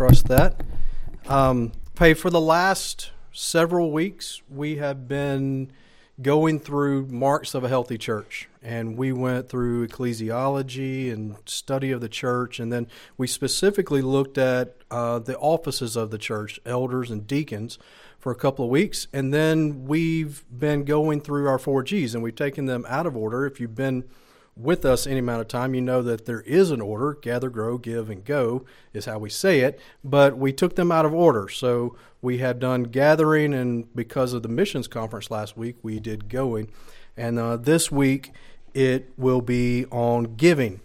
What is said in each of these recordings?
trust that. Um, hey, for the last several weeks, we have been going through marks of a healthy church. And we went through ecclesiology and study of the church. And then we specifically looked at uh, the offices of the church, elders and deacons, for a couple of weeks. And then we've been going through our four G's and we've taken them out of order. If you've been with us any amount of time, you know that there is an order gather, grow, give, and go is how we say it, but we took them out of order. So we had done gathering, and because of the missions conference last week, we did going. And uh, this week, it will be on giving.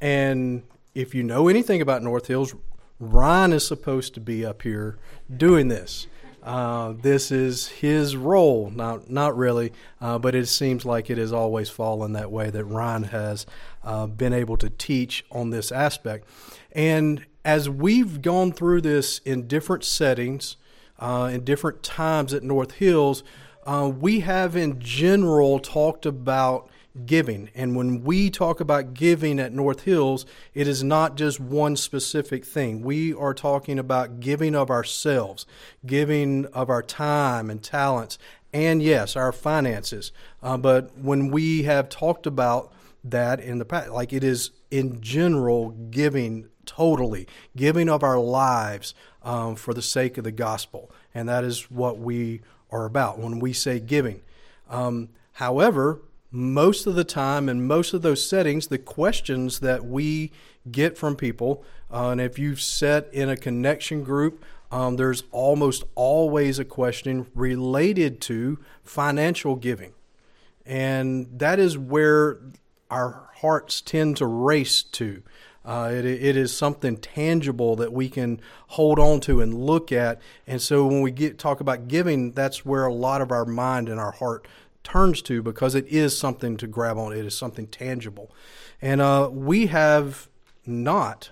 And if you know anything about North Hills, Ryan is supposed to be up here doing this. Uh, this is his role. Not not really, uh, but it seems like it has always fallen that way. That Ryan has uh, been able to teach on this aspect, and as we've gone through this in different settings, uh, in different times at North Hills, uh, we have in general talked about giving. And when we talk about giving at North Hills, it is not just one specific thing. We are talking about giving of ourselves, giving of our time and talents, and yes, our finances. Uh, but when we have talked about that in the past, like it is in general giving totally, giving of our lives um, for the sake of the gospel. And that is what we are about when we say giving. Um, however, most of the time in most of those settings, the questions that we get from people, uh, and if you've set in a connection group, um, there's almost always a question related to financial giving. And that is where our hearts tend to race to. Uh, it, it is something tangible that we can hold on to and look at. And so when we get talk about giving, that's where a lot of our mind and our heart turns to because it is something to grab on. It is something tangible. And uh, we have not,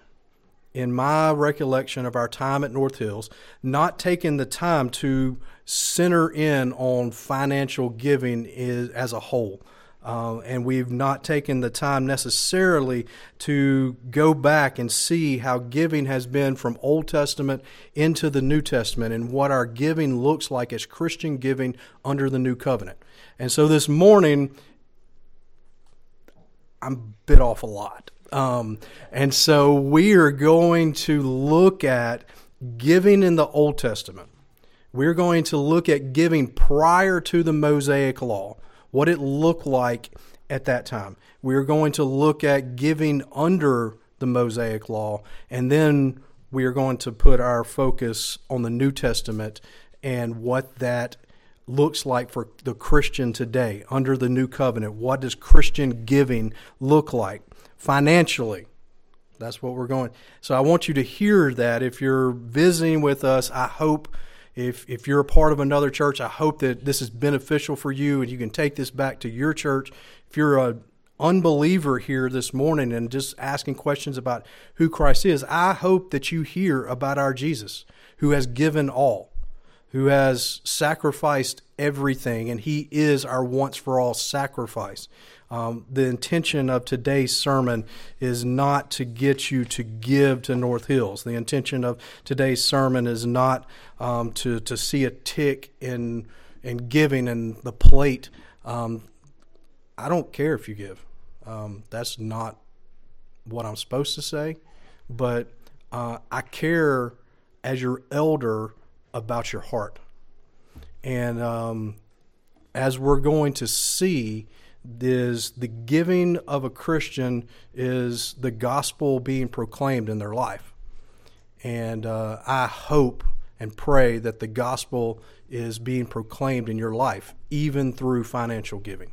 in my recollection of our time at North Hills, not taken the time to center in on financial giving is, as a whole. Uh, and we've not taken the time necessarily to go back and see how giving has been from Old Testament into the New Testament and what our giving looks like as Christian giving under the New Covenant. And so this morning, I'm bit off a lot. Um, and so we are going to look at giving in the Old Testament. We're going to look at giving prior to the Mosaic Law, what it looked like at that time. We're going to look at giving under the Mosaic Law, and then we are going to put our focus on the New Testament and what that looks like for the Christian today under the new covenant. What does Christian giving look like financially? That's what we're going. So I want you to hear that if you're visiting with us, I hope if if you're a part of another church, I hope that this is beneficial for you and you can take this back to your church. If you're a unbeliever here this morning and just asking questions about who Christ is, I hope that you hear about our Jesus who has given all who has sacrificed everything, and he is our once for all sacrifice. Um, the intention of today's sermon is not to get you to give to North Hills. The intention of today's sermon is not um, to, to see a tick in, in giving and the plate. Um, I don't care if you give. Um, that's not what I'm supposed to say, but uh, I care as your elder about your heart. And um, as we're going to see, is the giving of a Christian is the gospel being proclaimed in their life. And uh, I hope and pray that the gospel is being proclaimed in your life, even through financial giving.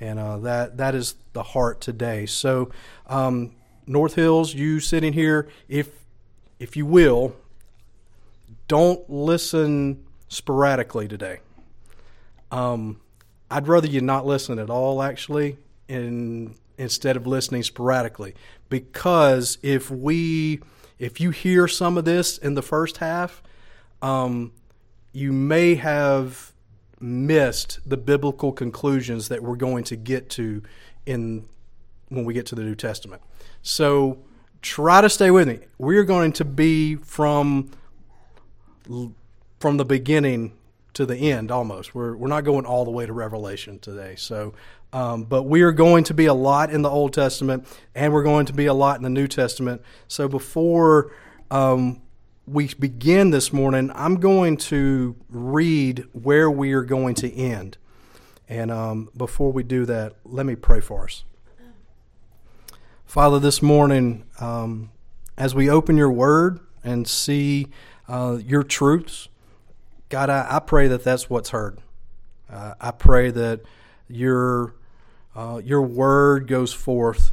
And uh, that that is the heart today. So, um, North Hills, you sitting here, if if you will, don't listen sporadically today. Um, I'd rather you not listen at all, actually, in, instead of listening sporadically, because if we, if you hear some of this in the first half, um, you may have missed the biblical conclusions that we're going to get to in when we get to the New Testament. So try to stay with me. We're going to be from from the beginning to the end almost. We're we're not going all the way to Revelation today. So, um, but we are going to be a lot in the Old Testament, and we're going to be a lot in the New Testament. So before um, we begin this morning, I'm going to read where we are going to end. And um, before we do that, let me pray for us. Father, this morning, um, as we open your word and see uh, your truths, God, I, I, pray that that's what's heard. Uh, I pray that your uh, your word goes forth,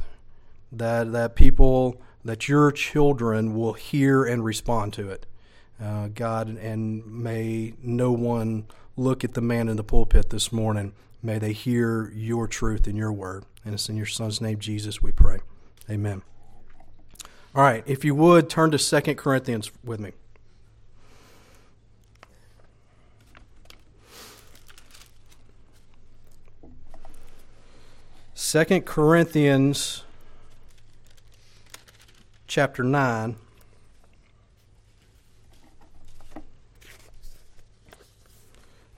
that that people, that your children will hear and respond to it, uh, God, and may no one look at the man in the pulpit this morning. May they hear your truth in your word, and it's in your Son's name, Jesus, we pray. Amen. All right, if you would turn to Second Corinthians with me. Second Corinthians chapter 9.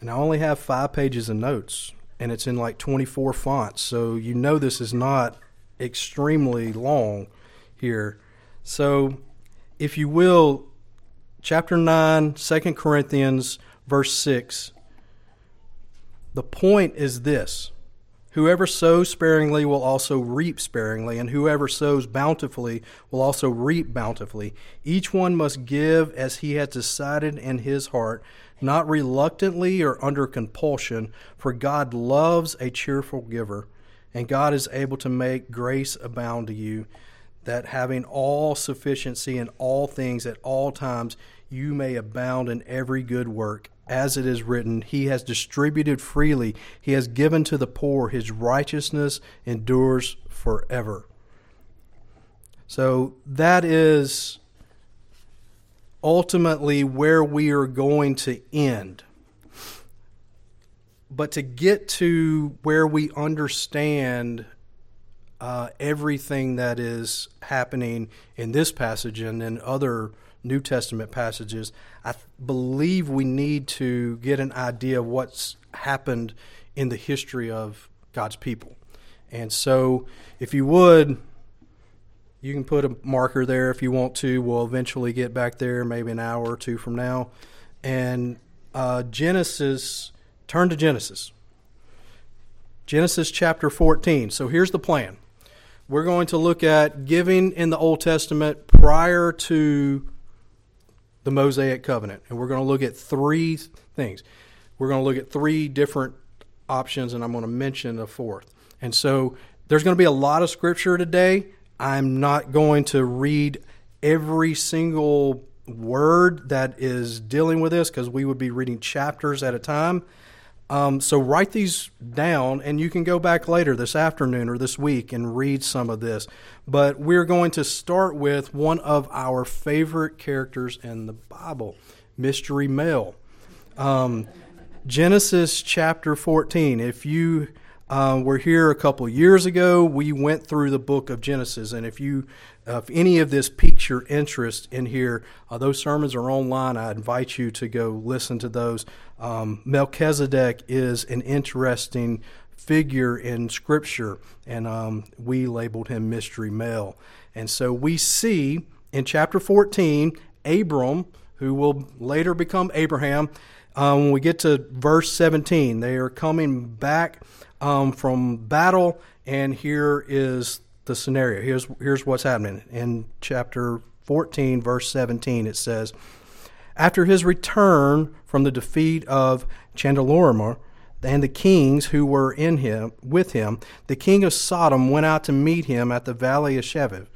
And I only have five pages of notes, and it's in like 24 fonts, so you know this is not extremely long here. So, if you will, chapter 9, 2 Corinthians, verse 6, the point is this Whoever sows sparingly will also reap sparingly, and whoever sows bountifully will also reap bountifully. Each one must give as he has decided in his heart, not reluctantly or under compulsion, for God loves a cheerful giver, and God is able to make grace abound to you, that having all sufficiency in all things at all times, you may abound in every good work as it is written, He has distributed freely, He has given to the poor, His righteousness endures forever. So that is ultimately where we are going to end. But to get to where we understand uh, everything that is happening in this passage and in other New Testament passages, I th- believe we need to get an idea of what's happened in the history of God's people. And so, if you would, you can put a marker there if you want to. We'll eventually get back there, maybe an hour or two from now. And uh, Genesis, turn to Genesis. Genesis chapter 14. So here's the plan. We're going to look at giving in the Old Testament prior to the Mosaic covenant. And we're going to look at three things. We're going to look at three different options, and I'm going to mention a fourth. And so there's going to be a lot of scripture today. I'm not going to read every single word that is dealing with this because we would be reading chapters at a time. Um, so write these down, and you can go back later this afternoon or this week and read some of this. But we're going to start with one of our favorite characters in the Bible, Mystery Mel. Um, Genesis chapter 14. If you uh, were here a couple years ago, we went through the book of Genesis, and if you if any of this piques your interest in here, uh, those sermons are online. I invite you to go listen to those. Um, Melchizedek is an interesting figure in Scripture, and um, we labeled him Mystery Mel. And so we see in chapter 14, Abram, who will later become Abraham, um, when we get to verse 17, they are coming back um, from battle, and here is the scenario. Here's here's what's happening in chapter 14, verse 17. It says, after his return from the defeat of Chedorlaomer and the kings who were in him with him, the king of Sodom went out to meet him at the valley of Shaveh,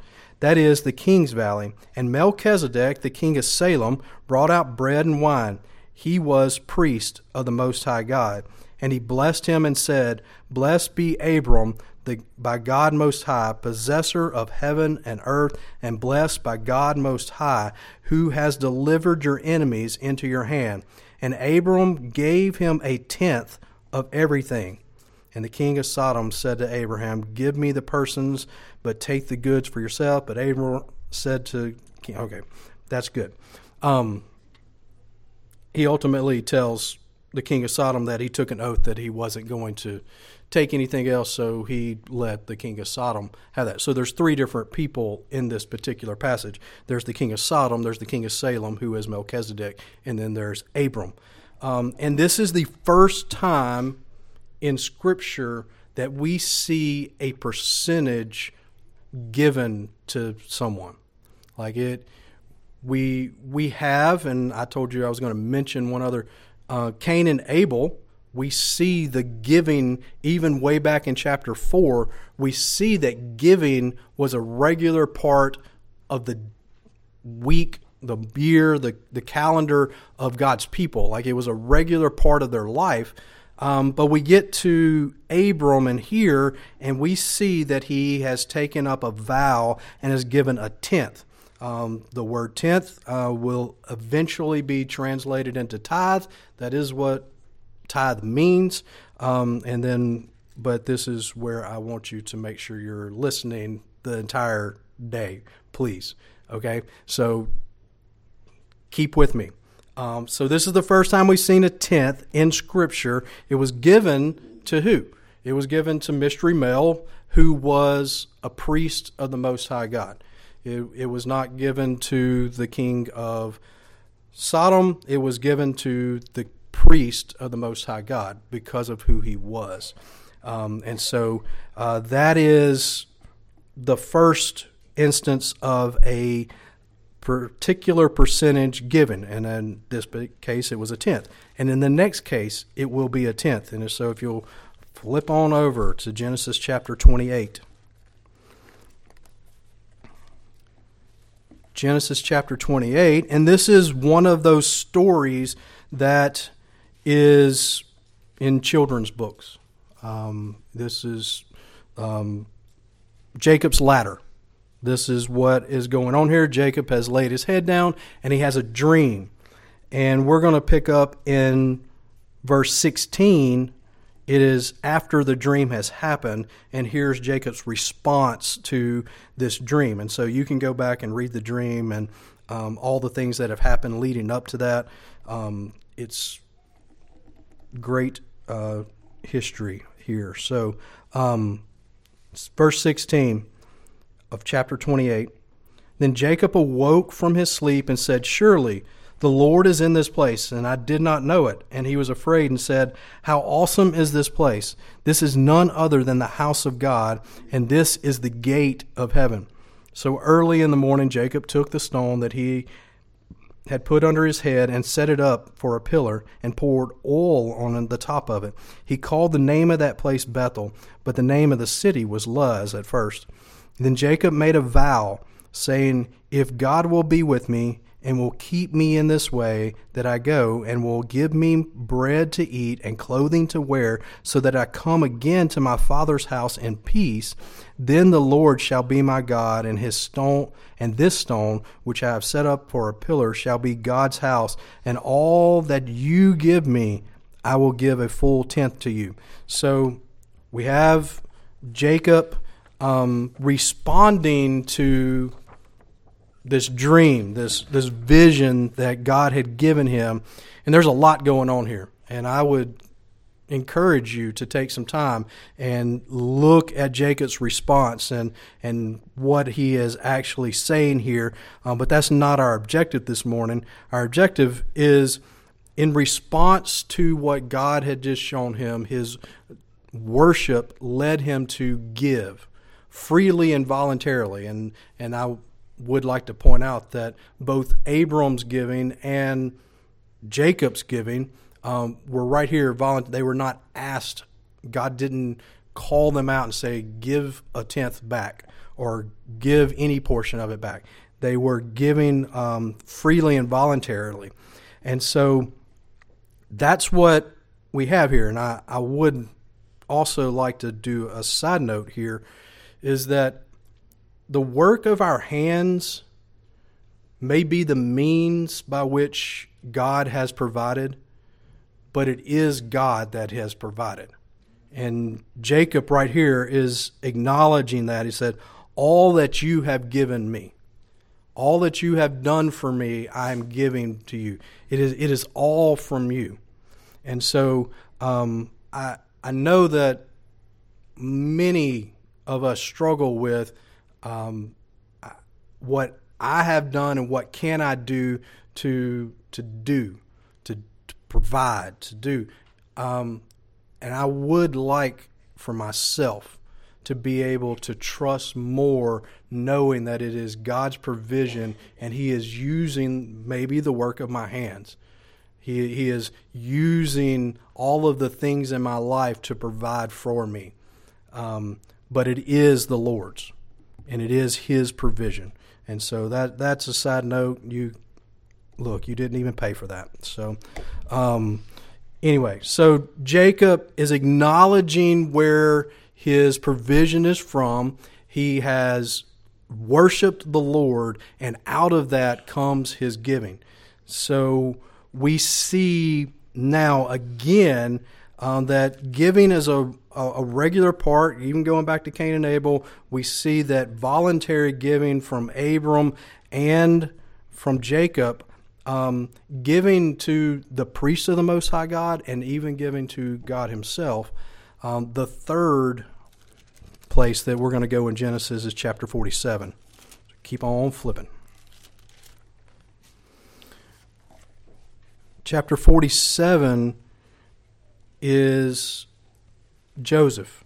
that is the king's valley. And Melchizedek, the king of Salem, brought out bread and wine. He was priest of the Most High God. And he blessed him and said, Blessed be Abram, the, by God Most High, possessor of heaven and earth, and blessed by God Most High, who has delivered your enemies into your hand. And Abram gave him a tenth of everything. And the king of Sodom said to Abraham, Give me the persons, but take the goods for yourself. But Abram, said to King, okay, that's good. Um, he ultimately tells the king of Sodom that he took an oath that he wasn't going to take anything else, so he let the king of Sodom have that. So there's three different people in this particular passage. There's the king of Sodom, there's the king of Salem, who is Melchizedek, and then there's Abram. Um, and this is the first time in Scripture that we see a percentage given to someone. Like it, we we have, and I told you I was going to mention one other. Uh, Cain and Abel. We see the giving even way back in chapter four. We see that giving was a regular part of the week, the year, the the calendar of God's people. Like it was a regular part of their life. Um, but we get to Abram and here, and we see that he has taken up a vow and has given a tenth. Um, the word tenth uh, will eventually be translated into tithe. That is what tithe means. Um, and then, but this is where I want you to make sure you're listening the entire day, please. Okay? So keep with me. Um, so this is the first time we've seen a tenth in Scripture. It was given to who? It was given to Mystery Mel, who was a priest of the Most High God. It, it was not given to the king of Sodom. It was given to the priest of the Most High God because of who he was. Um, and so uh, that is the first instance of a particular percentage given. And in this case, it was a tenth. And in the next case, it will be a tenth. And so if you'll flip on over to Genesis chapter 28. Genesis chapter 28. And this is one of those stories that is in children's books. Um, this is um, Jacob's ladder. This is what is going on here. Jacob has laid his head down and he has a dream. And we're going to pick up in verse 16. It is after the dream has happened, and here's Jacob's response to this dream. And so you can go back and read the dream and um, all the things that have happened leading up to that. Um, it's great uh, history here. So, um, verse 16 of chapter 28. Then Jacob awoke from his sleep and said, Surely the Lord is in this place, and I did not know it. And he was afraid and said, How awesome is this place! This is none other than the house of God, and this is the gate of heaven. So early in the morning, Jacob took the stone that he had put under his head and set it up for a pillar and poured oil on the top of it. He called the name of that place Bethel, but the name of the city was Luz at first. Then Jacob made a vow, saying, If God will be with me, and will keep me in this way that I go, and will give me bread to eat and clothing to wear, so that I come again to my father's house in peace, then the Lord shall be my God, and his stone and this stone which I have set up for a pillar shall be God's house, and all that you give me I will give a full tenth to you. So we have Jacob um, responding to this dream, this this vision that God had given him. And there's a lot going on here. And I would encourage you to take some time and look at Jacob's response and and what he is actually saying here. Um, but that's not our objective this morning. Our objective is in response to what God had just shown him, his worship led him to give freely and voluntarily. And and I would like to point out that both Abram's giving and Jacob's giving um, were right here. Volunt- they were not asked. God didn't call them out and say, "Give a tenth back" or "Give any portion of it back." They were giving um, freely and voluntarily, and so that's what we have here. And I, I would also like to do a side note here is that the work of our hands may be the means by which God has provided, but it is God that has provided. And Jacob, right here, is acknowledging that. He said, All that you have given me. All that you have done for me, I am giving to you. It is it is all from you. And so um, I I know that many of us struggle with um, what I have done and what can I do to to do to, to provide to do. Um, and I would like for myself to be able to trust more, knowing that it is God's provision and He is using maybe the work of my hands. He, he is using all of the things in my life to provide for me. Um, but it is the Lord's, and it is His provision. And so that that's a side note. You look, you didn't even pay for that. So, um, anyway, so Jacob is acknowledging where his provision is from. He has worshiped the Lord, and out of that comes his giving. So we see now again um, that giving is a, a, regular part. Even going back to Cain and Abel, we see that voluntary giving from Abram and from Jacob, um, giving to the priest of the Most High God, and even giving to God Himself. Um, the third place that we're going to go in Genesis is chapter 47. keep on flipping. Chapter 47 is Joseph.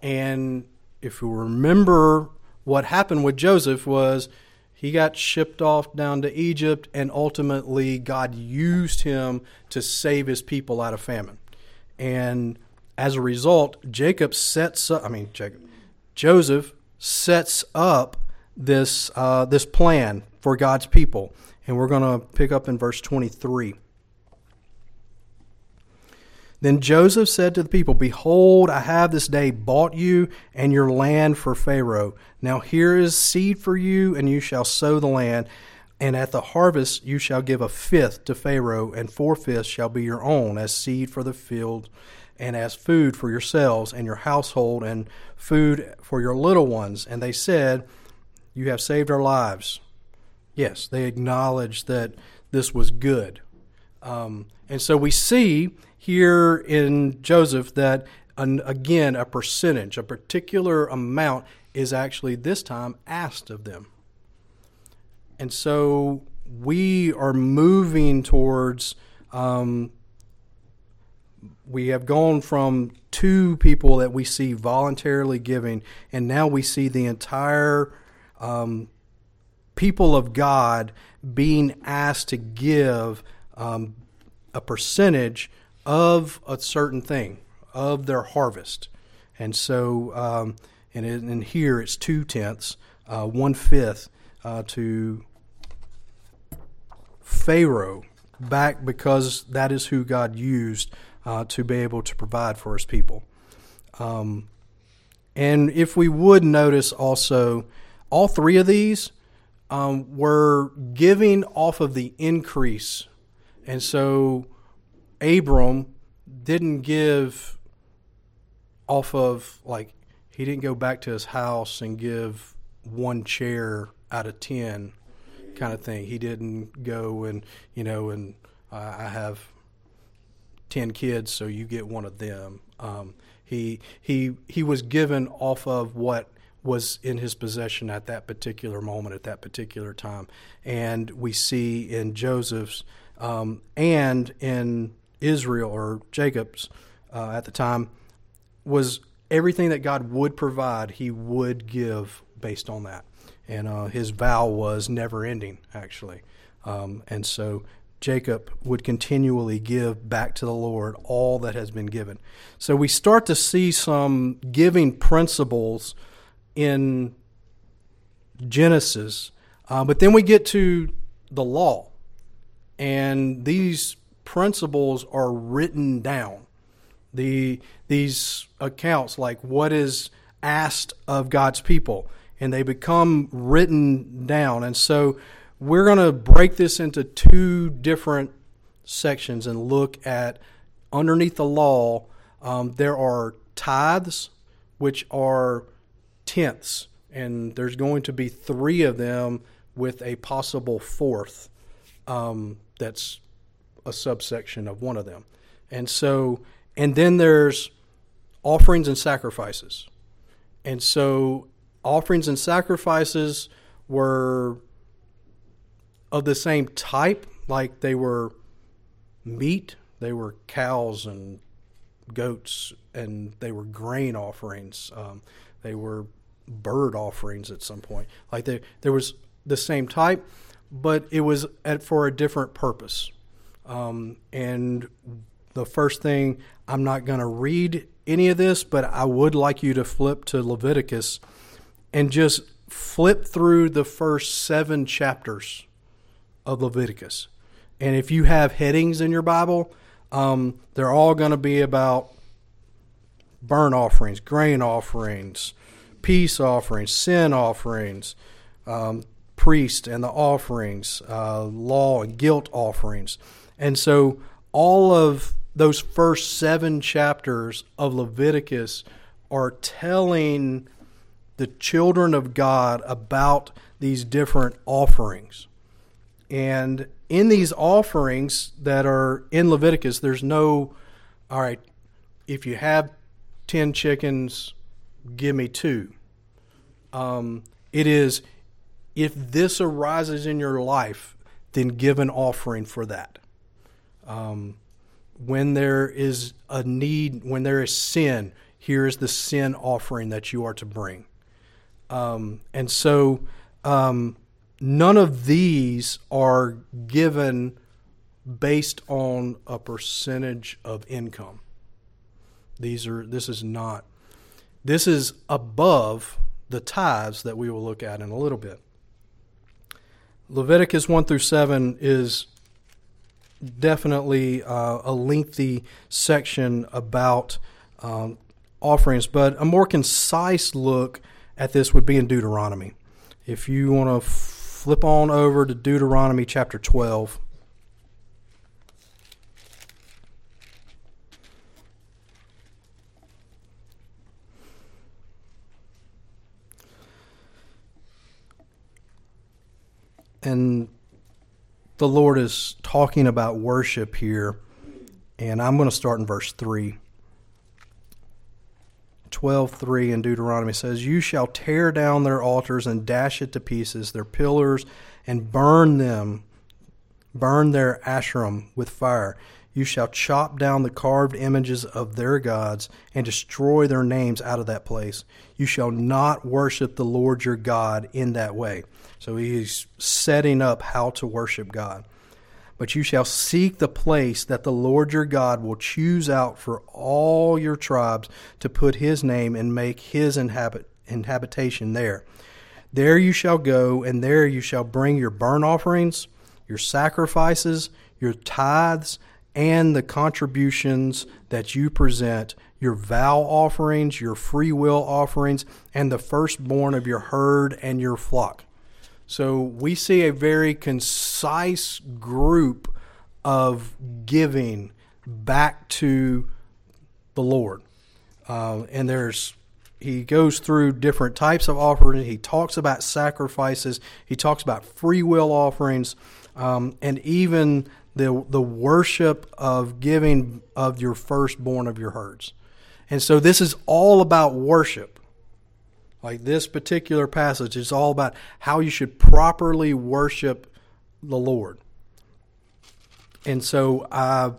And if you remember what happened with Joseph was he got shipped off down to Egypt and ultimately God used him to save his people out of famine. And as a result, Jacob sets up I mean Jacob Joseph sets up this uh, this plan for God's people. And we're going to pick up in verse 23. Then Joseph said to the people, Behold, I have this day bought you and your land for Pharaoh. Now here is seed for you, and you shall sow the land. And at the harvest you shall give a fifth to Pharaoh, and four fifths shall be your own, as seed for the field, and as food for yourselves and your household, and food for your little ones. And they said, You have saved our lives. Yes, they acknowledged that this was good. Um, and so we see here in Joseph that, an, again, a percentage, a particular amount is actually this time asked of them. And so we are moving towards, um, we have gone from two people that we see voluntarily giving, and now we see the entire um, people of God being asked to give um, a percentage of a certain thing, of their harvest. And so, um, and, in, here it's two tenths, uh, one fifth uh, to Pharaoh back because that is who God used uh, to be able to provide for his people. Um, and if we would notice also, all three of these um, were giving off of the increase. And so Abram didn't give off of like he didn't go back to his house and give one chair out of 10 kind of thing. He didn't go and, you know, and uh, I have 10 kids, so you get one of them. Um, he, he, he was given off of what was in his possession at that particular moment, at that particular time. And we see in Joseph's um, and in Israel or Jacob's uh, at the time was everything that God would provide, he would give based on that. And uh, his vow was never ending, actually. Um, and so Jacob would continually give back to the Lord all that has been given. So we start to see some giving principles in Genesis, uh, but then we get to the law. And these principles are written down. The these accounts, like what is asked of God's people, and they become written down. And so we're going to break this into two different sections and look at underneath the law. Um, there are tithes, which are tenths, and there's going to be three of them with a possible fourth um, that's a subsection of one of them. And so, and then there's offerings and sacrifices. And so, offerings and sacrifices were of the same type, like they were meat, they were cows and goats, and they were grain offerings. Um, they were bird offerings at some point. Like they, there was the same type, but it was at, for a different purpose. Um, and the first thing, I'm not going to read any of this, but I would like you to flip to Leviticus and just flip through the first seven chapters of Leviticus. And if you have headings in your Bible, um, they're all going to be about burnt offerings, grain offerings, peace offerings, sin offerings, um, and the offerings, uh, law and guilt offerings. And so all of those first seven chapters of Leviticus are telling the children of God about these different offerings. And in these offerings that are in Leviticus, there's no, all right, if you have 10 chickens, give me two. Um, it is, if this arises in your life, then give an offering for that. Um, when there is a need, when there is sin, here is the sin offering that you are to bring. Um, and so um, none of these are given based on a percentage of income. These are this is not this is above the tithes that we will look at in a little bit. Leviticus 1 through 7 is definitely uh, a lengthy section about um, offerings, but a more concise look at this would be in Deuteronomy. If you want to flip on over to Deuteronomy chapter 12. And the Lord is talking about worship here, and I'm going to start in verse 3. 12:3 in Deuteronomy says, "You shall tear down their altars and dash it to pieces, their pillars, and burn them, burn their asherim with fire. You shall chop down the carved images of their gods and destroy their names out of that place. You shall not worship the Lord your God in that way." So he's setting up how to worship God. But you shall seek the place that the Lord your God will choose out for all your tribes to put his name and make his inhabit, inhabitation there. There you shall go, and there you shall bring your burnt offerings, your sacrifices, your tithes, and the contributions that you present, your vow offerings, your free will offerings, and the firstborn of your herd and your flock. So we see a very concise group of giving back to the Lord. Uh, and there's he goes through different types of offerings. He talks about sacrifices. He talks about free will offerings, um, and even the the worship of giving of your firstborn of your herds. And so this is all about worship. Like this particular passage is all about how you should properly worship the Lord. And so I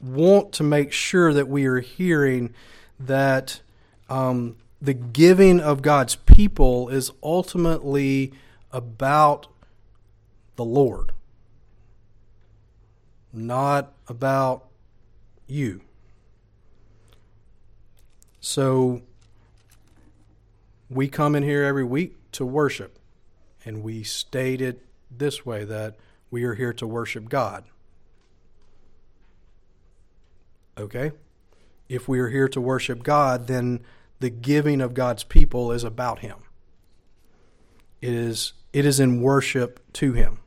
want to make sure that we are hearing that um, the giving of God's people is ultimately about the Lord, not about you. So we come in here every week to worship, and we state it this way that we are here to worship God. Okay? If we are here to worship God, then the giving of God's people is about Him. It is, it is in worship to Him.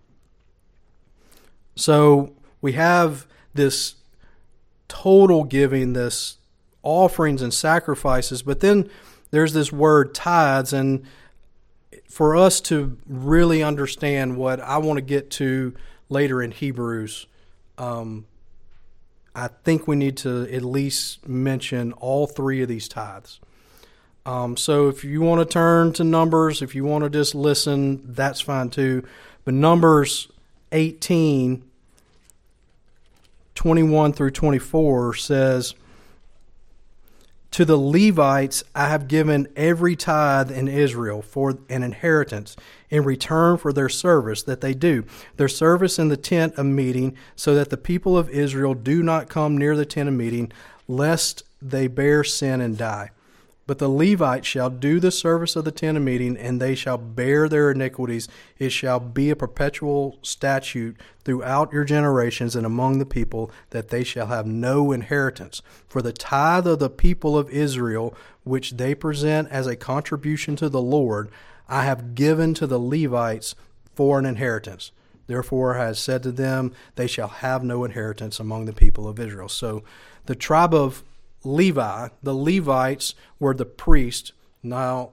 So we have this total giving, this offerings and sacrifices, but then there's this word tithes, and for us to really understand what I want to get to later in Hebrews, um, I think we need to at least mention all three of these tithes. Um, so if you want to turn to Numbers, if you want to just listen, that's fine too. But Numbers 18, 21 through 24 says, to the Levites I have given every tithe in Israel for an inheritance in return for their service that they do, their service in the tent of meeting, so that the people of Israel do not come near the tent of meeting, lest they bear sin and die. But the Levites shall do the service of the tent of meeting, and they shall bear their iniquities. It shall be a perpetual statute throughout your generations and among the people that they shall have no inheritance. For the tithe of the people of Israel, which they present as a contribution to the Lord, I have given to the Levites for an inheritance. Therefore, I have said to them, they shall have no inheritance among the people of Israel. So, the tribe of Levi. The Levites were the priests. Now,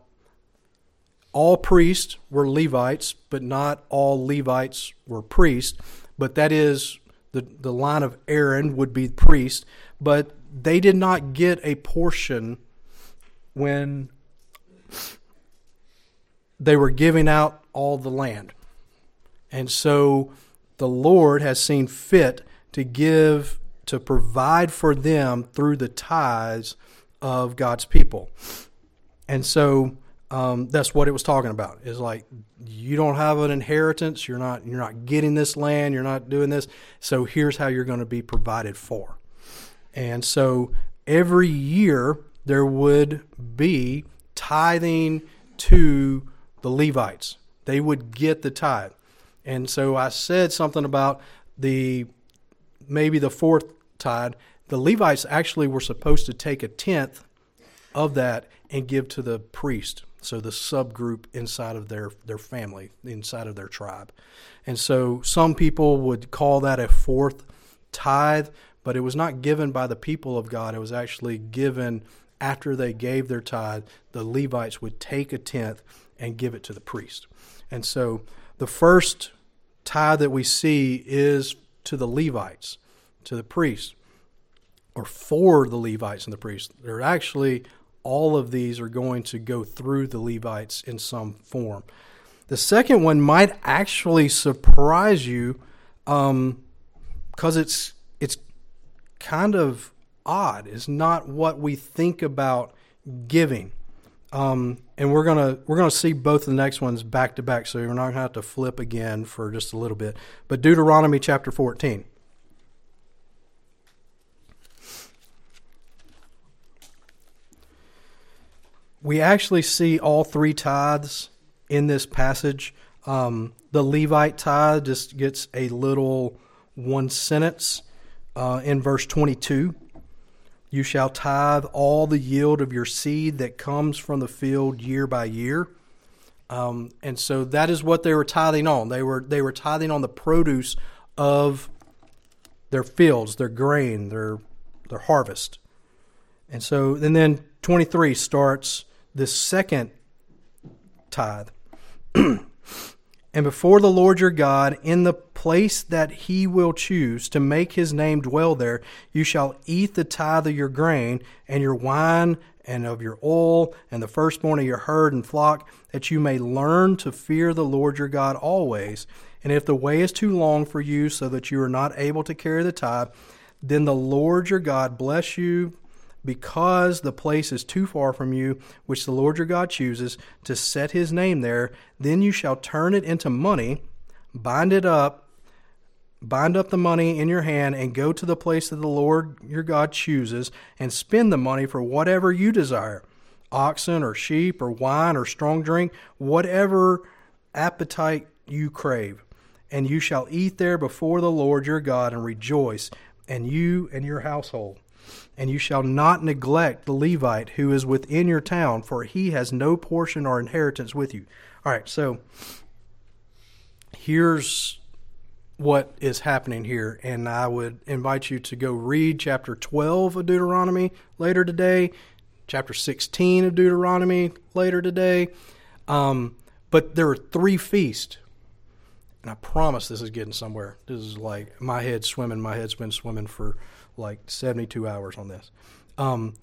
all priests were Levites, but not all Levites were priests. But that is the, the line of Aaron would be priest. But they did not get a portion when they were giving out all the land. And so the Lord has seen fit to give to provide for them through the tithes of God's people. And so um, that's what it was talking about. Is like you don't have an inheritance, you're not you're not getting this land, you're not doing this. So here's how you're going to be provided for. And so every year there would be tithing to the Levites. They would get the tithe. And so I said something about the maybe the fourth tithe, the Levites actually were supposed to take a tenth of that and give to the priest. So the subgroup inside of their, their family, inside of their tribe. And so some people would call that a fourth tithe, but it was not given by the people of God. It was actually given after they gave their tithe. The Levites would take a tenth and give it to the priest. And so the first tithe that we see is to the Levites to the priests or for the Levites and the priests. They're actually all of these are going to go through the Levites in some form. The second one might actually surprise you because um, it's it's kind of odd. It's not what we think about giving. Um, and we're gonna we're gonna see both the next ones back to back, so you're not gonna have to flip again for just a little bit. But Deuteronomy chapter 14. We actually see all three tithes in this passage. Um, the Levite tithe just gets a little one sentence uh, in verse 22. You shall tithe all the yield of your seed that comes from the field year by year. Um, and so that is what they were tithing on. They were they were tithing on the produce of their fields, their grain, their their harvest. And so and then 23 starts the second tithe. and before the Lord your God, in the place that he will choose to make his name dwell there, you shall eat the tithe of your grain and your wine and of your oil and the firstborn of your herd and flock, that you may learn to fear the Lord your God always. And if the way is too long for you, so that you are not able to carry the tithe, then the Lord your God bless you because the place is too far from you, which the Lord your God chooses to set his name there, then you shall turn it into money, bind it up, bind up the money in your hand, and go to the place that the Lord your God chooses, and spend the money for whatever you desire oxen or sheep or wine or strong drink, whatever appetite you crave. And you shall eat there before the Lord your God and rejoice, and you and your household. And you shall not neglect the Levite who is within your town, for he has no portion or inheritance with you. All right, so here's what is happening here. And I would invite you to go read chapter 12 of Deuteronomy later today, chapter 16 of Deuteronomy later today. Um, But there are three feasts. And I promise this is getting somewhere. This is like my head swimming. My head's been swimming for like 72 hours on this. Um,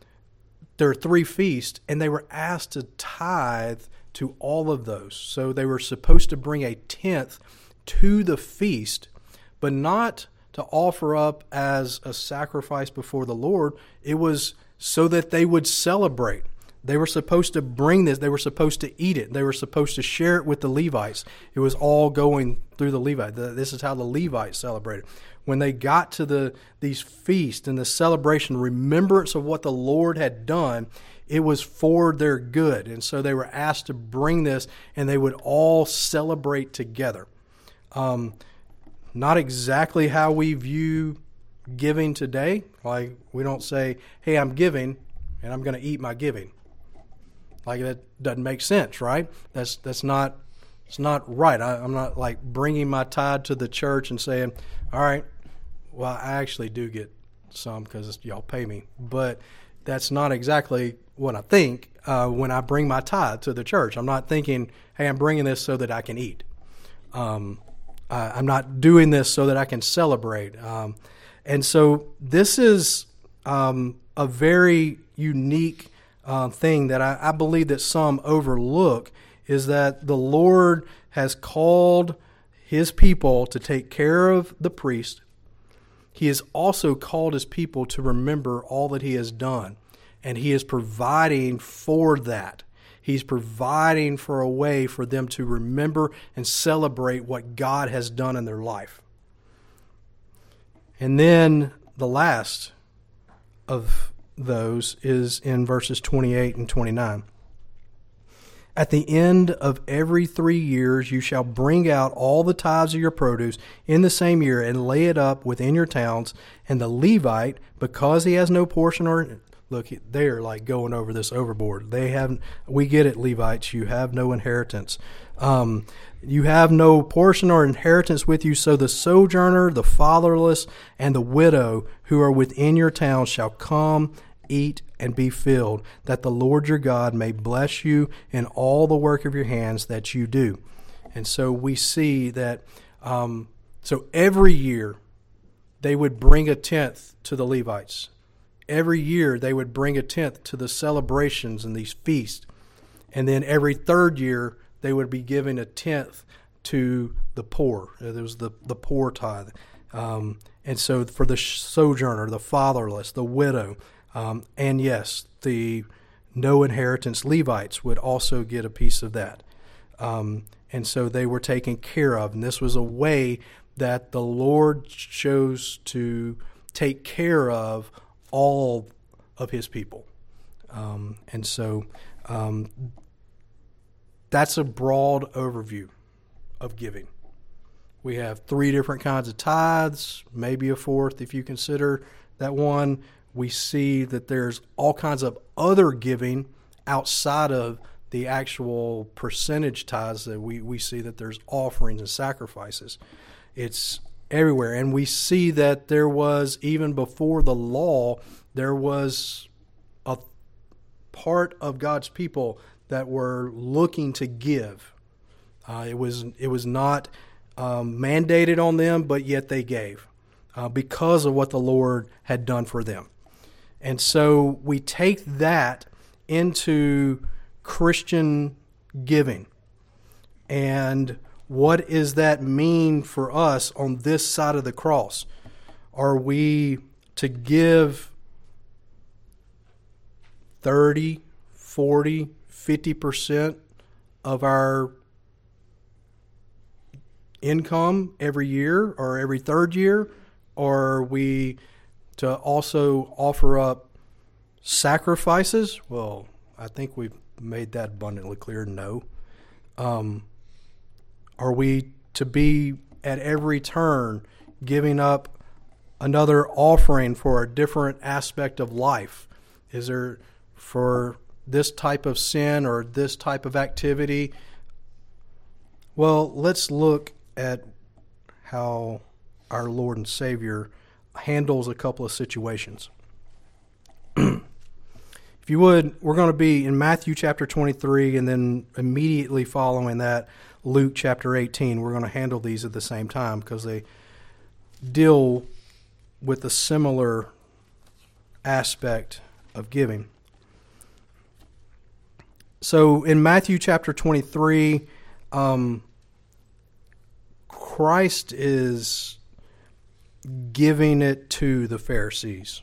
there are three feasts, and they were asked to tithe to all of those. So they were supposed to bring a tenth to the feast, but not to offer up as a sacrifice before the Lord. It was so that they would celebrate. They were supposed to bring this, they were supposed to eat it, they were supposed to share it with the Levites. It was all going through the Levites. This is how the Levites celebrated. When they got to the these feasts and the celebration, remembrance of what the Lord had done, it was for their good. And so they were asked to bring this and they would all celebrate together. Um, not exactly how we view giving today. Like, we don't say, hey, I'm giving and I'm going to eat my giving. Like, that doesn't make sense, right? That's, that's not. It's not right. I, I'm not like bringing my tithe to the church and saying, "All right, well, I actually do get some because y'all pay me, but that's not exactly what I think uh, when I bring my tithe to the church. I'm not thinking, hey, I'm bringing this so that I can eat. Um, I, am not doing this so that I can celebrate. Um, and so this is um, a very unique uh, thing that I, I believe that some overlook is that the Lord has called his people to take care of the priest. He has also called his people to remember all that he has done and He is providing for that. He's providing for a way for them to remember and celebrate what God has done in their life. And then the last of those is in verses 28 and 29. At the end of every three years, you shall bring out all the tithes of your produce in the same year and lay it up within your towns. And the Levite, because he has no portion or look, they're like going over this overboard. They have, we get it, Levites. You have no inheritance. Um, you have no portion or inheritance with you. So the sojourner, the fatherless, and the widow who are within your town shall come, eat, and be filled, that the Lord your God may bless you in all the work of your hands that you do. And so we see that. Um, so every year they would bring a tenth to the Levites every year they would bring a tenth to the celebrations and these feasts. And then every third year they would be giving a tenth to the poor. Uh, there was the, the poor tithe. Um, and so for the sojourner, the fatherless, the widow, um, and yes, the no inheritance Levites would also get a piece of that. Um, and so they were taken care of. And this was a way that the Lord chose to take care of all of his people. Um, and so um, that's a broad overview of giving. We have three different kinds of tithes, maybe a fourth if you consider that one. We see that there's all kinds of other giving outside of the actual percentage tithes that we, we see that there's offerings and sacrifices. It's everywhere. And we see that there was, even before the law, there was a part of God's people that were looking to give. Uh, it was it was not um, mandated on them, but yet they gave uh, because of what the Lord had done for them. And so we take that into Christian giving. And what does that mean for us on this side of the cross? Are we to give 30, 40, 50% of our income every year or every third year? Or are we to also offer up sacrifices? Well, I think we've made that abundantly clear no. Um, are we to be at every turn giving up another offering for a different aspect of life? Is there for this type of sin or this type of activity? Well, let's look at how our Lord and Savior handles a couple of situations. if you would, we're going to be in Matthew chapter 23 and then immediately following that, Luke chapter 18. We're going to handle these at the same time because they deal with a similar aspect of giving. So in Matthew chapter 23, um, Christ is giving it to the Pharisees.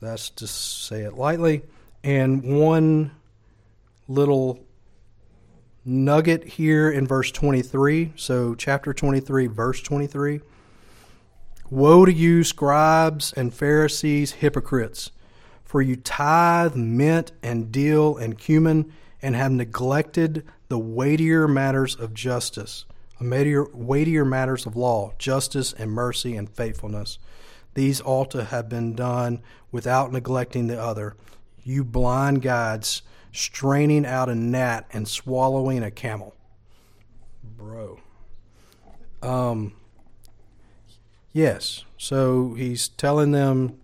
That's to say it lightly. And one little nugget here in verse 23. So, chapter 23, verse 23. Woe to you, scribes and Pharisees, hypocrites! For you tithe mint and dill and cumin, and have neglected the weightier matters of justice, weightier, matters of law, justice and mercy and faithfulness. These ought to have been done without neglecting the other. You blind guides, straining out a gnat and swallowing a camel. Bro. Um, yes. So he's telling them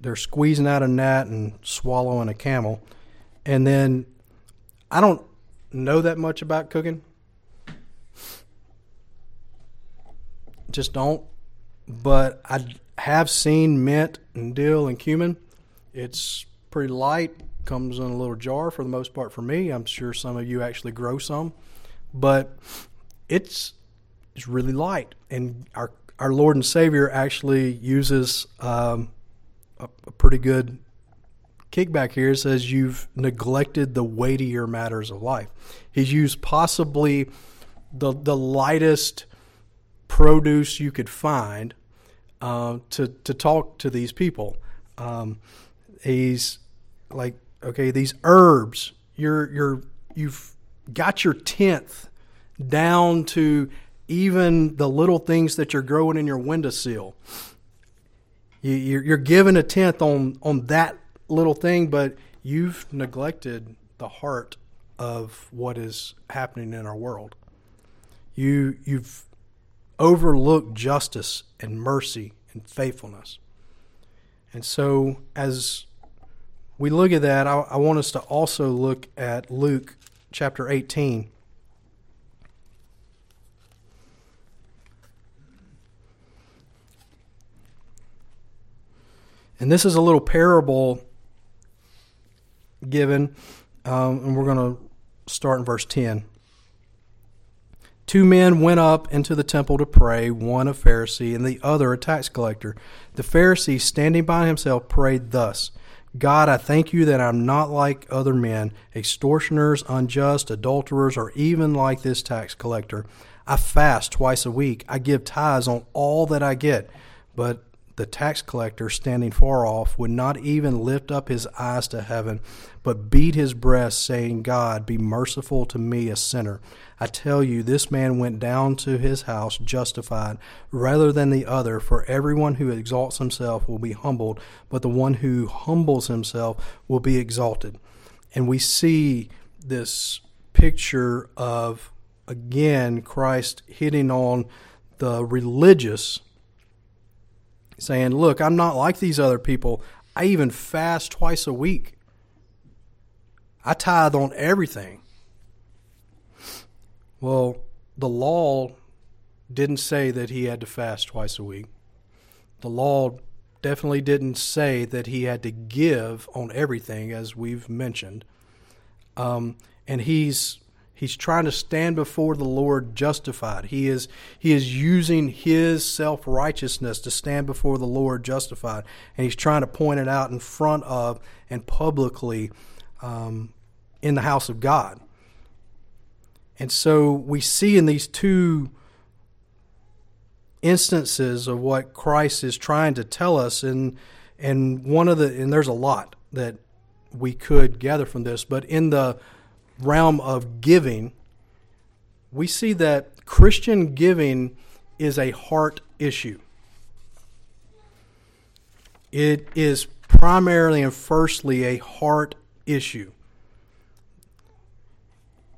they're squeezing out a gnat and swallowing a camel. And then I don't know that much about cooking. Just don't. But I have seen mint and dill and cumin. It's pretty light. Comes in a little jar for the most part for me. I'm sure some of you actually grow some, but it's it's really light. And our our Lord and Savior actually uses um, a, a pretty good kickback here. It says you've neglected the weightier matters of life. He's used possibly the the lightest produce you could find uh, to to talk to these people. Um, he's like, okay, these herbs, you're you're you've got your tenth down to even the little things that you're growing in your windowsill. You, you're, you're giving a tenth on on that little thing, but you've neglected the heart of what is happening in our world. You you've overlooked justice and mercy and faithfulness. And so, as we look at that, I, I, want us to also look at Luke chapter 18. And this is a little parable given, um, and we're going to start in verse 10. Two men went up into the temple to pray, one a Pharisee and the other a tax collector. The Pharisee, standing by himself, prayed thus God, I thank you that I'm not like other men, extortioners, unjust, adulterers, or even like this tax collector. I fast twice a week. I give tithes on all that I get. But the tax collector, standing far off, would not even lift up his eyes to heaven, but beat his breast, saying, God, be merciful to me, a sinner. I tell you, this man went down to his house justified rather than the other, for everyone who exalts himself will be humbled, but the one who humbles himself will be exalted. And we see this picture of, again, Christ hitting on the religious saying, Look, I'm not like these other people. I even fast twice a week. I tithe on everything. Well, the law didn't say that he had to fast twice a week. The law definitely didn't say that he had to give on everything, as we've mentioned. Um, and he's He's trying to stand before the Lord justified. He is he is using his self-righteousness to stand before the Lord justified, and he's trying to point it out in front of and publicly um, in the house of God. And so we see in these two instances of what Christ is trying to tell us, and and one of the and there's a lot that we could gather from this, but in the realm of giving, we see that Christian giving is a heart issue. It is primarily and firstly a heart issue.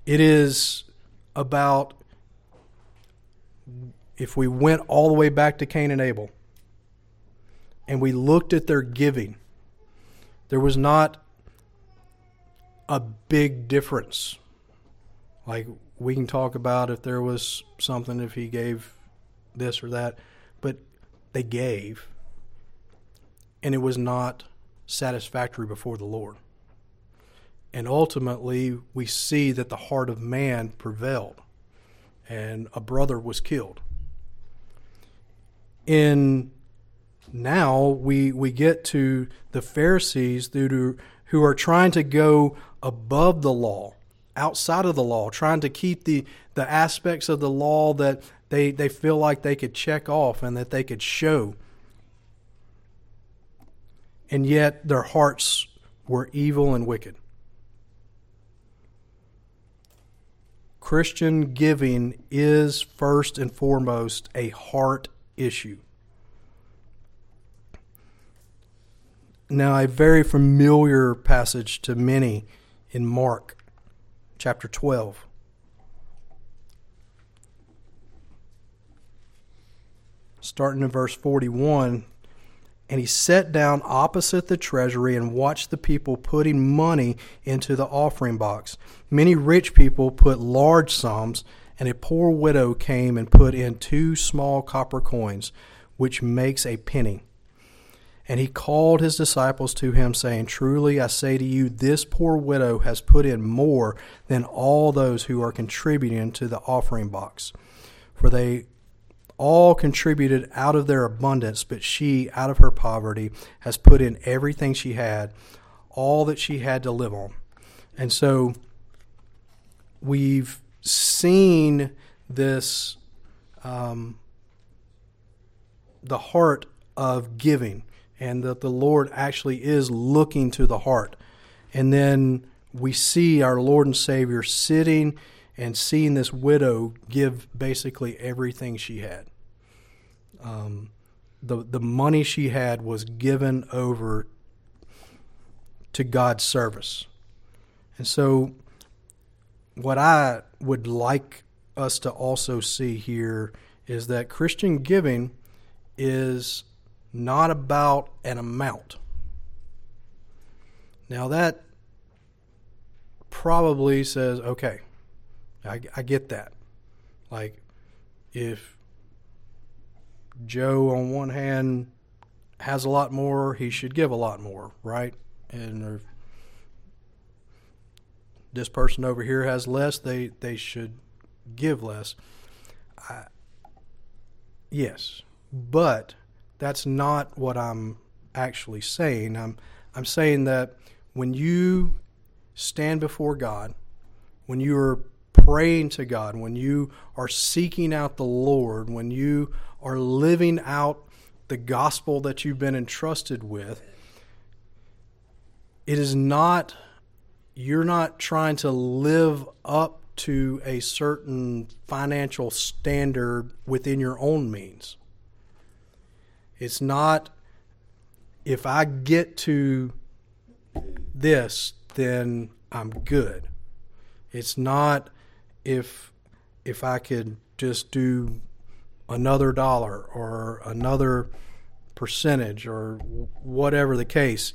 It is about if we went all the way back to Cain and Abel and we looked at their giving, there was not a big difference. Like we can talk about if there was something if he gave this or that, but they gave and it was not satisfactory before the Lord. And ultimately, we see that the heart of man prevailed and a brother was killed. In now we we get to the Pharisees who, who are trying to go above the law, outside of the law, trying to keep the, the aspects of the law that they, they feel like they could check off and that they could show. And yet their hearts were evil and wicked. Christian giving is first and foremost a heart issue. Now, a very familiar passage to many in Mark chapter 12. Starting in verse 41, and he sat down opposite the treasury and watched the people putting money into the offering box. Many rich people put large sums, and a poor widow came and put in two small copper coins, which makes a penny. And he called his disciples to him, saying, Truly I say to you, this poor widow has put in more than all those who are contributing to the offering box. For they all contributed out of their abundance, but she, out of her poverty, has put in everything she had, all that she had to live on. And so we've seen this, um, the heart of giving, and that the Lord actually is looking to the heart. And then we see our Lord and Savior sitting and seeing this widow give basically everything she had um, the the money she had was given over to God's service. And so what I would like us to also see here is that Christian giving is not about an amount. Now that probably says, okay, I, I get that. Like, if Joe, on one hand, has a lot more, he should give a lot more, right? And this person over here has less, they, they should give less. I, yes, but that's not what I'm actually saying. I'm, I'm saying that when you stand before God, when you are praying to God, when you are seeking out the Lord, when you are living out the gospel that you've been entrusted with, it is not, you're not trying to live up to a certain financial standard within your own means. It's not, if I get to this, then I'm good. It's not if if I could just do another dollar or another percentage or whatever the case.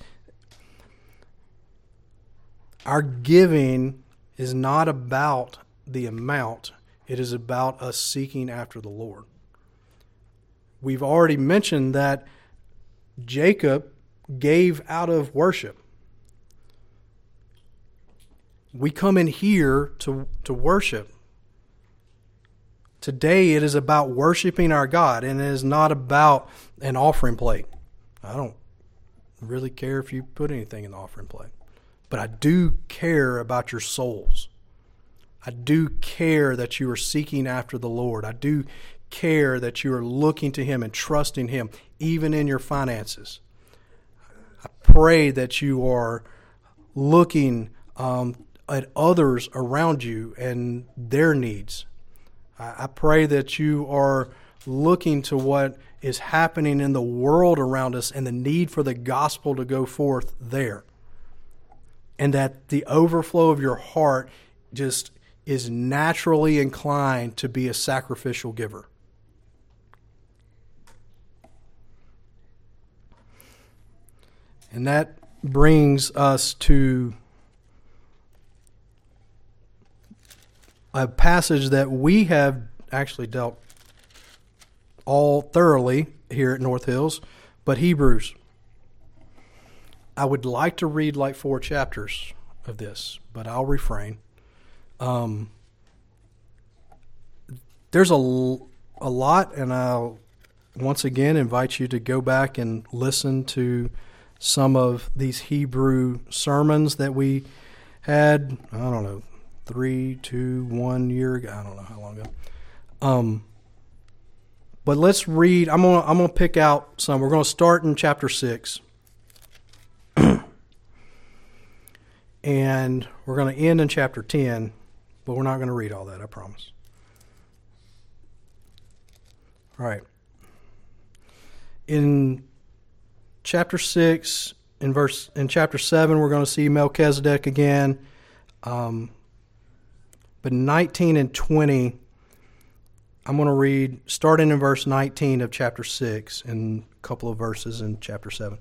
Our giving is not about the amount, it is about us seeking after the Lord. We've already mentioned that Jacob gave out of worship. We come in here to, to worship. Today it is about worshiping our God and it is not about an offering plate. I don't really care if you put anything in the offering plate, but I do care about your souls. I do care that you are seeking after the Lord. I do care that you are looking to Him and trusting Him, even in your finances. I pray that you are looking um, at others around you and their needs. I pray that you are looking to what is happening in the world around us and the need for the gospel to go forth there. And that the overflow of your heart just is naturally inclined to be a sacrificial giver. And that brings us to a passage that we have actually dealt all thoroughly here at North Hills, but Hebrews. I would like to read like four chapters of this, but I'll refrain. Um, there's a, a lot, and I'll once again invite you to go back and listen to some of these Hebrew sermons that we had. I don't know, three, two, one year ago. I don't know how long ago. Um, but let's read. I'm gonna I'm gonna pick out some. We're gonna start in chapter six, and we're gonna end in chapter ten. But we're not gonna read all that. I promise. All right. In chapter six, in verse in chapter seven, we're going to see Melchizedek again. Um, but 19 and 20, I'm going to read starting in verse 19 of chapter 6 and a couple of verses in chapter 7.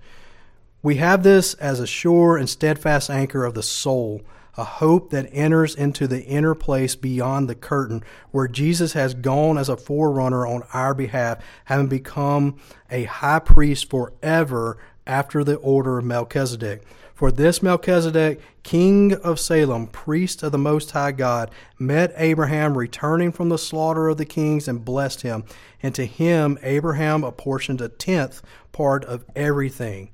We have this as a sure and steadfast anchor of the soul, a hope that enters into the inner place beyond the curtain, where Jesus has gone as a forerunner on our behalf, having become a high priest forever after the order of Melchizedek. For this Melchizedek, king of Salem, priest of the Most High God, met Abraham returning from the slaughter of the kings and blessed him. And to him, Abraham apportioned a tenth part of everything.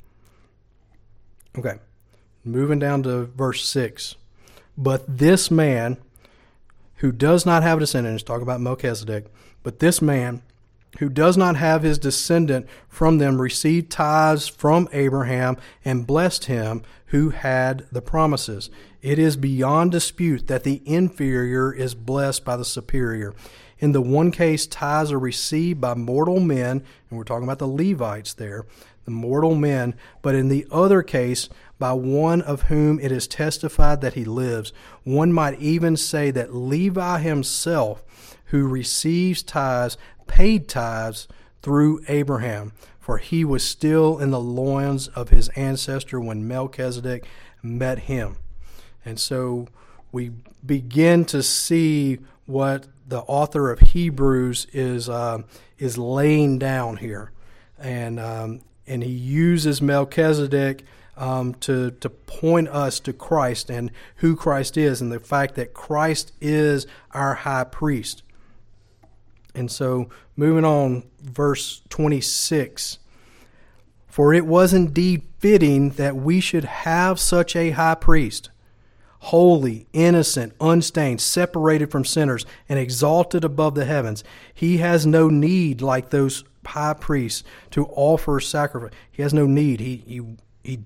Okay, moving down to verse 6. But this man, who does not have a descendant, talk about Melchizedek, but this man, who does not have his descendant from them received tithes from Abraham and blessed him who had the promises. It is beyond dispute that the inferior is blessed by the superior. In the one case, tithes are received by mortal men, and we're talking about the Levites there, the mortal men, but in the other case, by one of whom it is testified that he lives. One might even say that Levi himself, who receives tithes, paid tithes through Abraham, for he was still in the loins of his ancestor when Melchizedek met him. And so we begin to see what the author of Hebrews is uh, is laying down here, and um, and he uses Melchizedek um, to to point us to Christ and who Christ is, and the fact that Christ is our high priest. And so, moving on, verse 26 For it was indeed fitting that we should have such a high priest, holy, innocent, unstained, separated from sinners, and exalted above the heavens. He has no need, like those high priests, to offer sacrifice. He has no need. He, he, he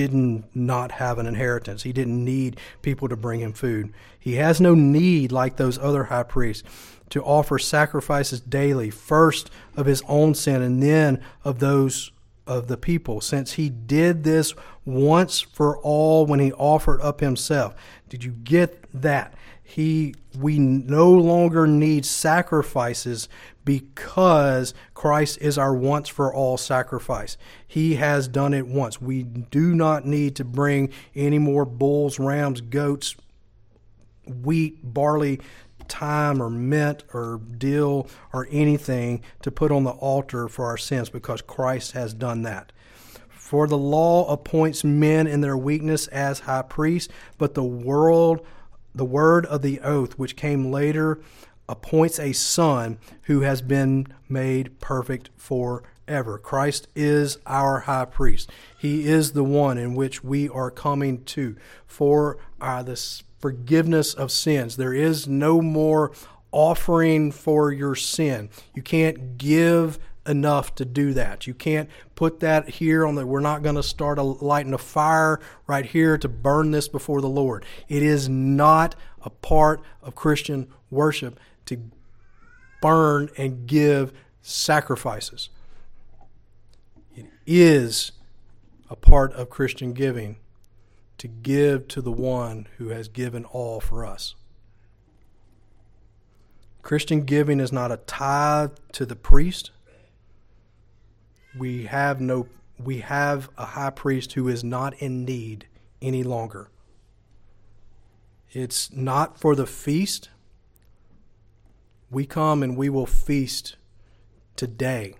didn't not have an inheritance. He didn't need people to bring him food. He has no need like those other high priests to offer sacrifices daily, first of his own sin and then of those of the people, since he did this once for all when he offered up himself. Did you get that? He we no longer need sacrifices because Christ is our once for all sacrifice. He has done it once. We do not need to bring any more bulls, rams, goats, wheat, barley thyme or mint or dill or anything to put on the altar for our sins because Christ has done that. For the law appoints men in their weakness as high priests, but the world the word of the oath which came later appoints a son who has been made perfect forever. Christ is our high priest. He is the one in which we are coming to for uh, this forgiveness of sins. There is no more offering for your sin. You can't give enough to do that. You can't put that here on the we're not going to start a lighting a fire right here to burn this before the Lord. It is not a part of Christian worship to burn and give sacrifices. It is a part of Christian giving to give to the one who has given all for us. Christian giving is not a tithe to the priest. We have no we have a high priest who is not in need any longer. It's not for the feast. We come and we will feast today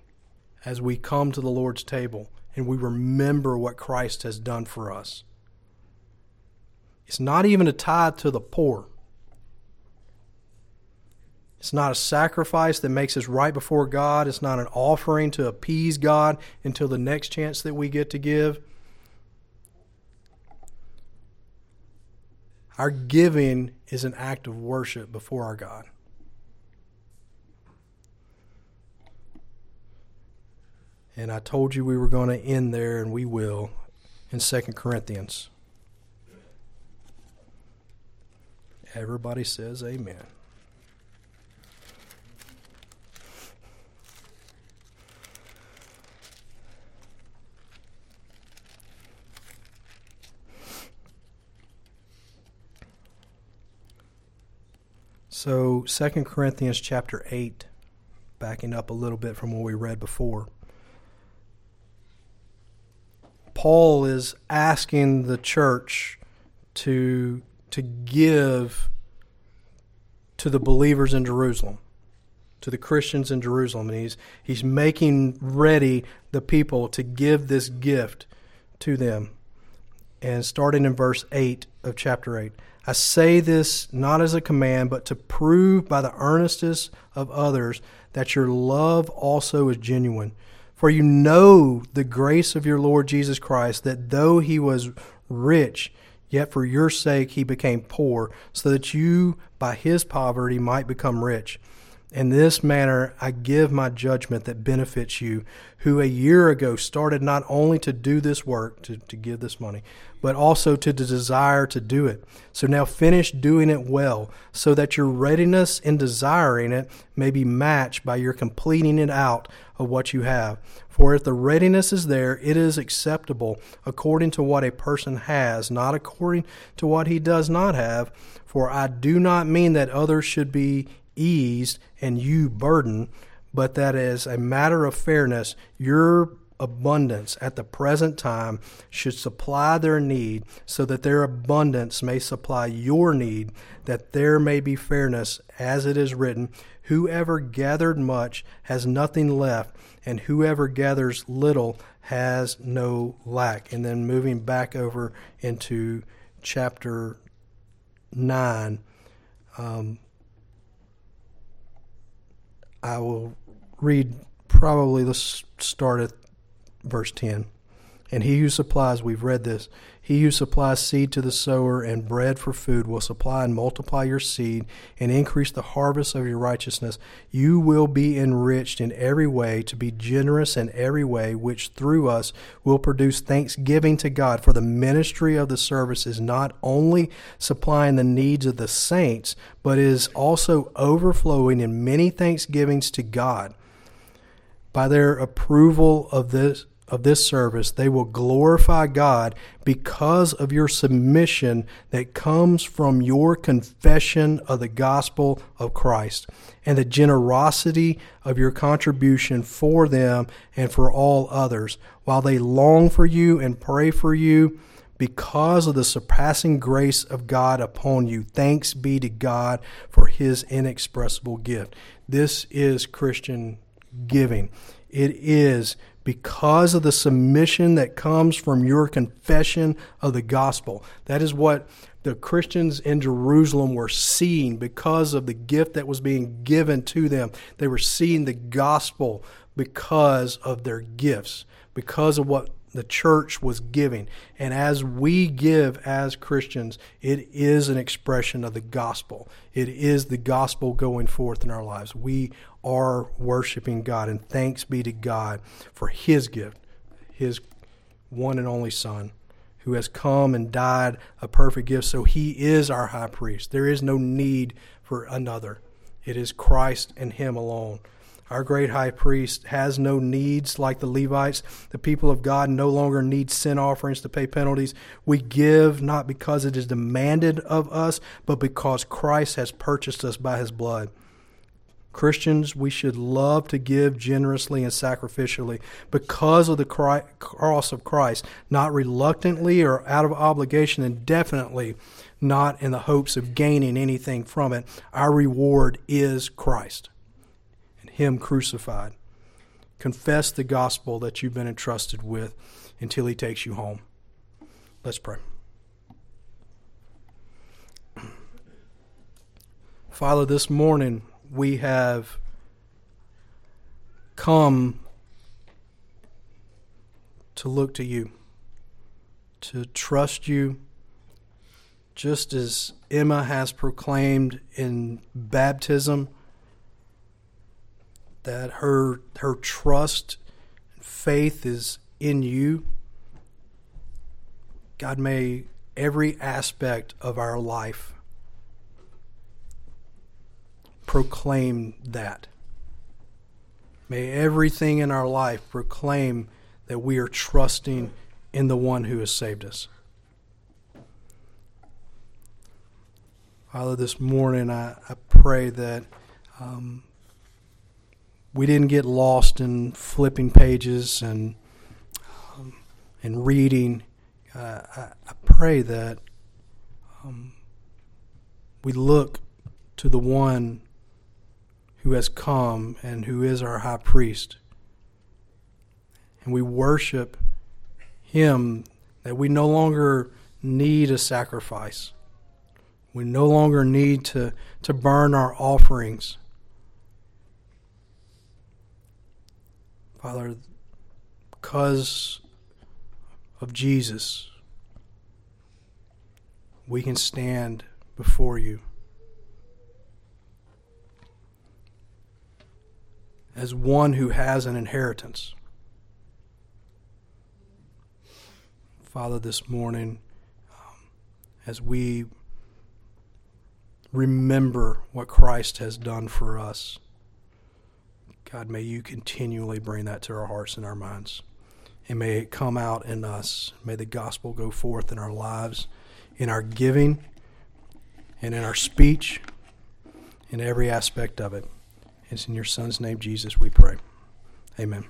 as we come to the Lord's table and we remember what Christ has done for us. It's not even a tithe to the poor. It's not a sacrifice that makes us right before God. It's not an offering to appease God until the next chance that we get to give. Our giving is an act of worship before our God. And I told you we were going to end there, and we will in 2 Corinthians. Everybody says amen. So, 2 Corinthians chapter 8, backing up a little bit from what we read before. Paul is asking the church to, to give to the believers in Jerusalem, to the Christians in Jerusalem. And he's, he's making ready the people to give this gift to them. And starting in verse 8 of chapter 8. I say this not as a command, but to prove by the earnestness of others that your love also is genuine. For you know the grace of your Lord Jesus Christ, that though he was rich, yet for your sake he became poor, so that you by his poverty might become rich. In this manner I give my judgment that benefits you, who a year ago started not only to do this work, to, to give this money, but also to the desire to do it. So now finish doing it well, so that your readiness in desiring it may be matched by your completing it out of what you have. For if the readiness is there, it is acceptable according to what a person has, not according to what he does not have. For I do not mean that others should be eased and you burdened, but that as a matter of fairness, your abundance at the present time should supply their need, so that their abundance may supply your need, that there may be fairness, as it is written Whoever gathered much has nothing left, and whoever gathers little has no lack. And then moving back over into chapter 9, um, I will read probably, let's start at verse 10. And he who supplies, we've read this, he who supplies seed to the sower and bread for food will supply and multiply your seed and increase the harvest of your righteousness. You will be enriched in every way to be generous in every way, which through us will produce thanksgiving to God. For the ministry of the service is not only supplying the needs of the saints, but is also overflowing in many thanksgivings to God by their approval of this of this service, they will glorify God because of your submission that comes from your confession of the gospel of Christ and the generosity of your contribution for them and for all others, while they long for you and pray for you because of the surpassing grace of God upon you. Thanks be to God for his inexpressible gift. This is Christian giving. It is because of the submission that comes from your confession of the gospel. That is what the Christians in Jerusalem were seeing because of the gift that was being given to them. They were seeing the gospel because of their gifts, because of what the church was giving. And as we give as Christians, it is an expression of the gospel. It is the gospel going forth in our lives. We are worshiping God, and thanks be to God for His gift, His one and only Son, who has come and died a perfect gift. So He is our high priest. There is no need for another, it is Christ and Him alone. Our great high priest has no needs like the Levites. The people of God no longer need sin offerings to pay penalties. We give not because it is demanded of us, but because Christ has purchased us by his blood. Christians, we should love to give generously and sacrificially because of the cross of Christ, not reluctantly or out of obligation, and definitely not in the hopes of gaining anything from it. Our reward is Christ Him crucified. Confess the gospel that you've been entrusted with until He takes you home. Let's pray. Father, this morning we have come to look to you, to trust you, just as Emma has proclaimed in baptism that her her trust and faith is in you. God may every aspect of our life proclaim that. May everything in our life proclaim that we are trusting in the one who has saved us. Father, this morning I, I pray that um, we didn't get lost in flipping pages and um, and reading. Uh, I, I, pray that um, we look to the one who has come and who is our high priest. And we worship him that we no longer need a sacrifice. We no longer need to, to burn our offerings. Father, because of Jesus, we can stand before you. as one who has an inheritance. Father, this morning, um, as we remember what Christ has done for us, God, may you continually bring that to our hearts and our minds. And may it come out in us. May the gospel go forth in our lives, in our giving, and in our speech, in every aspect of it. It's in your Son's name, Jesus, we pray. Amen.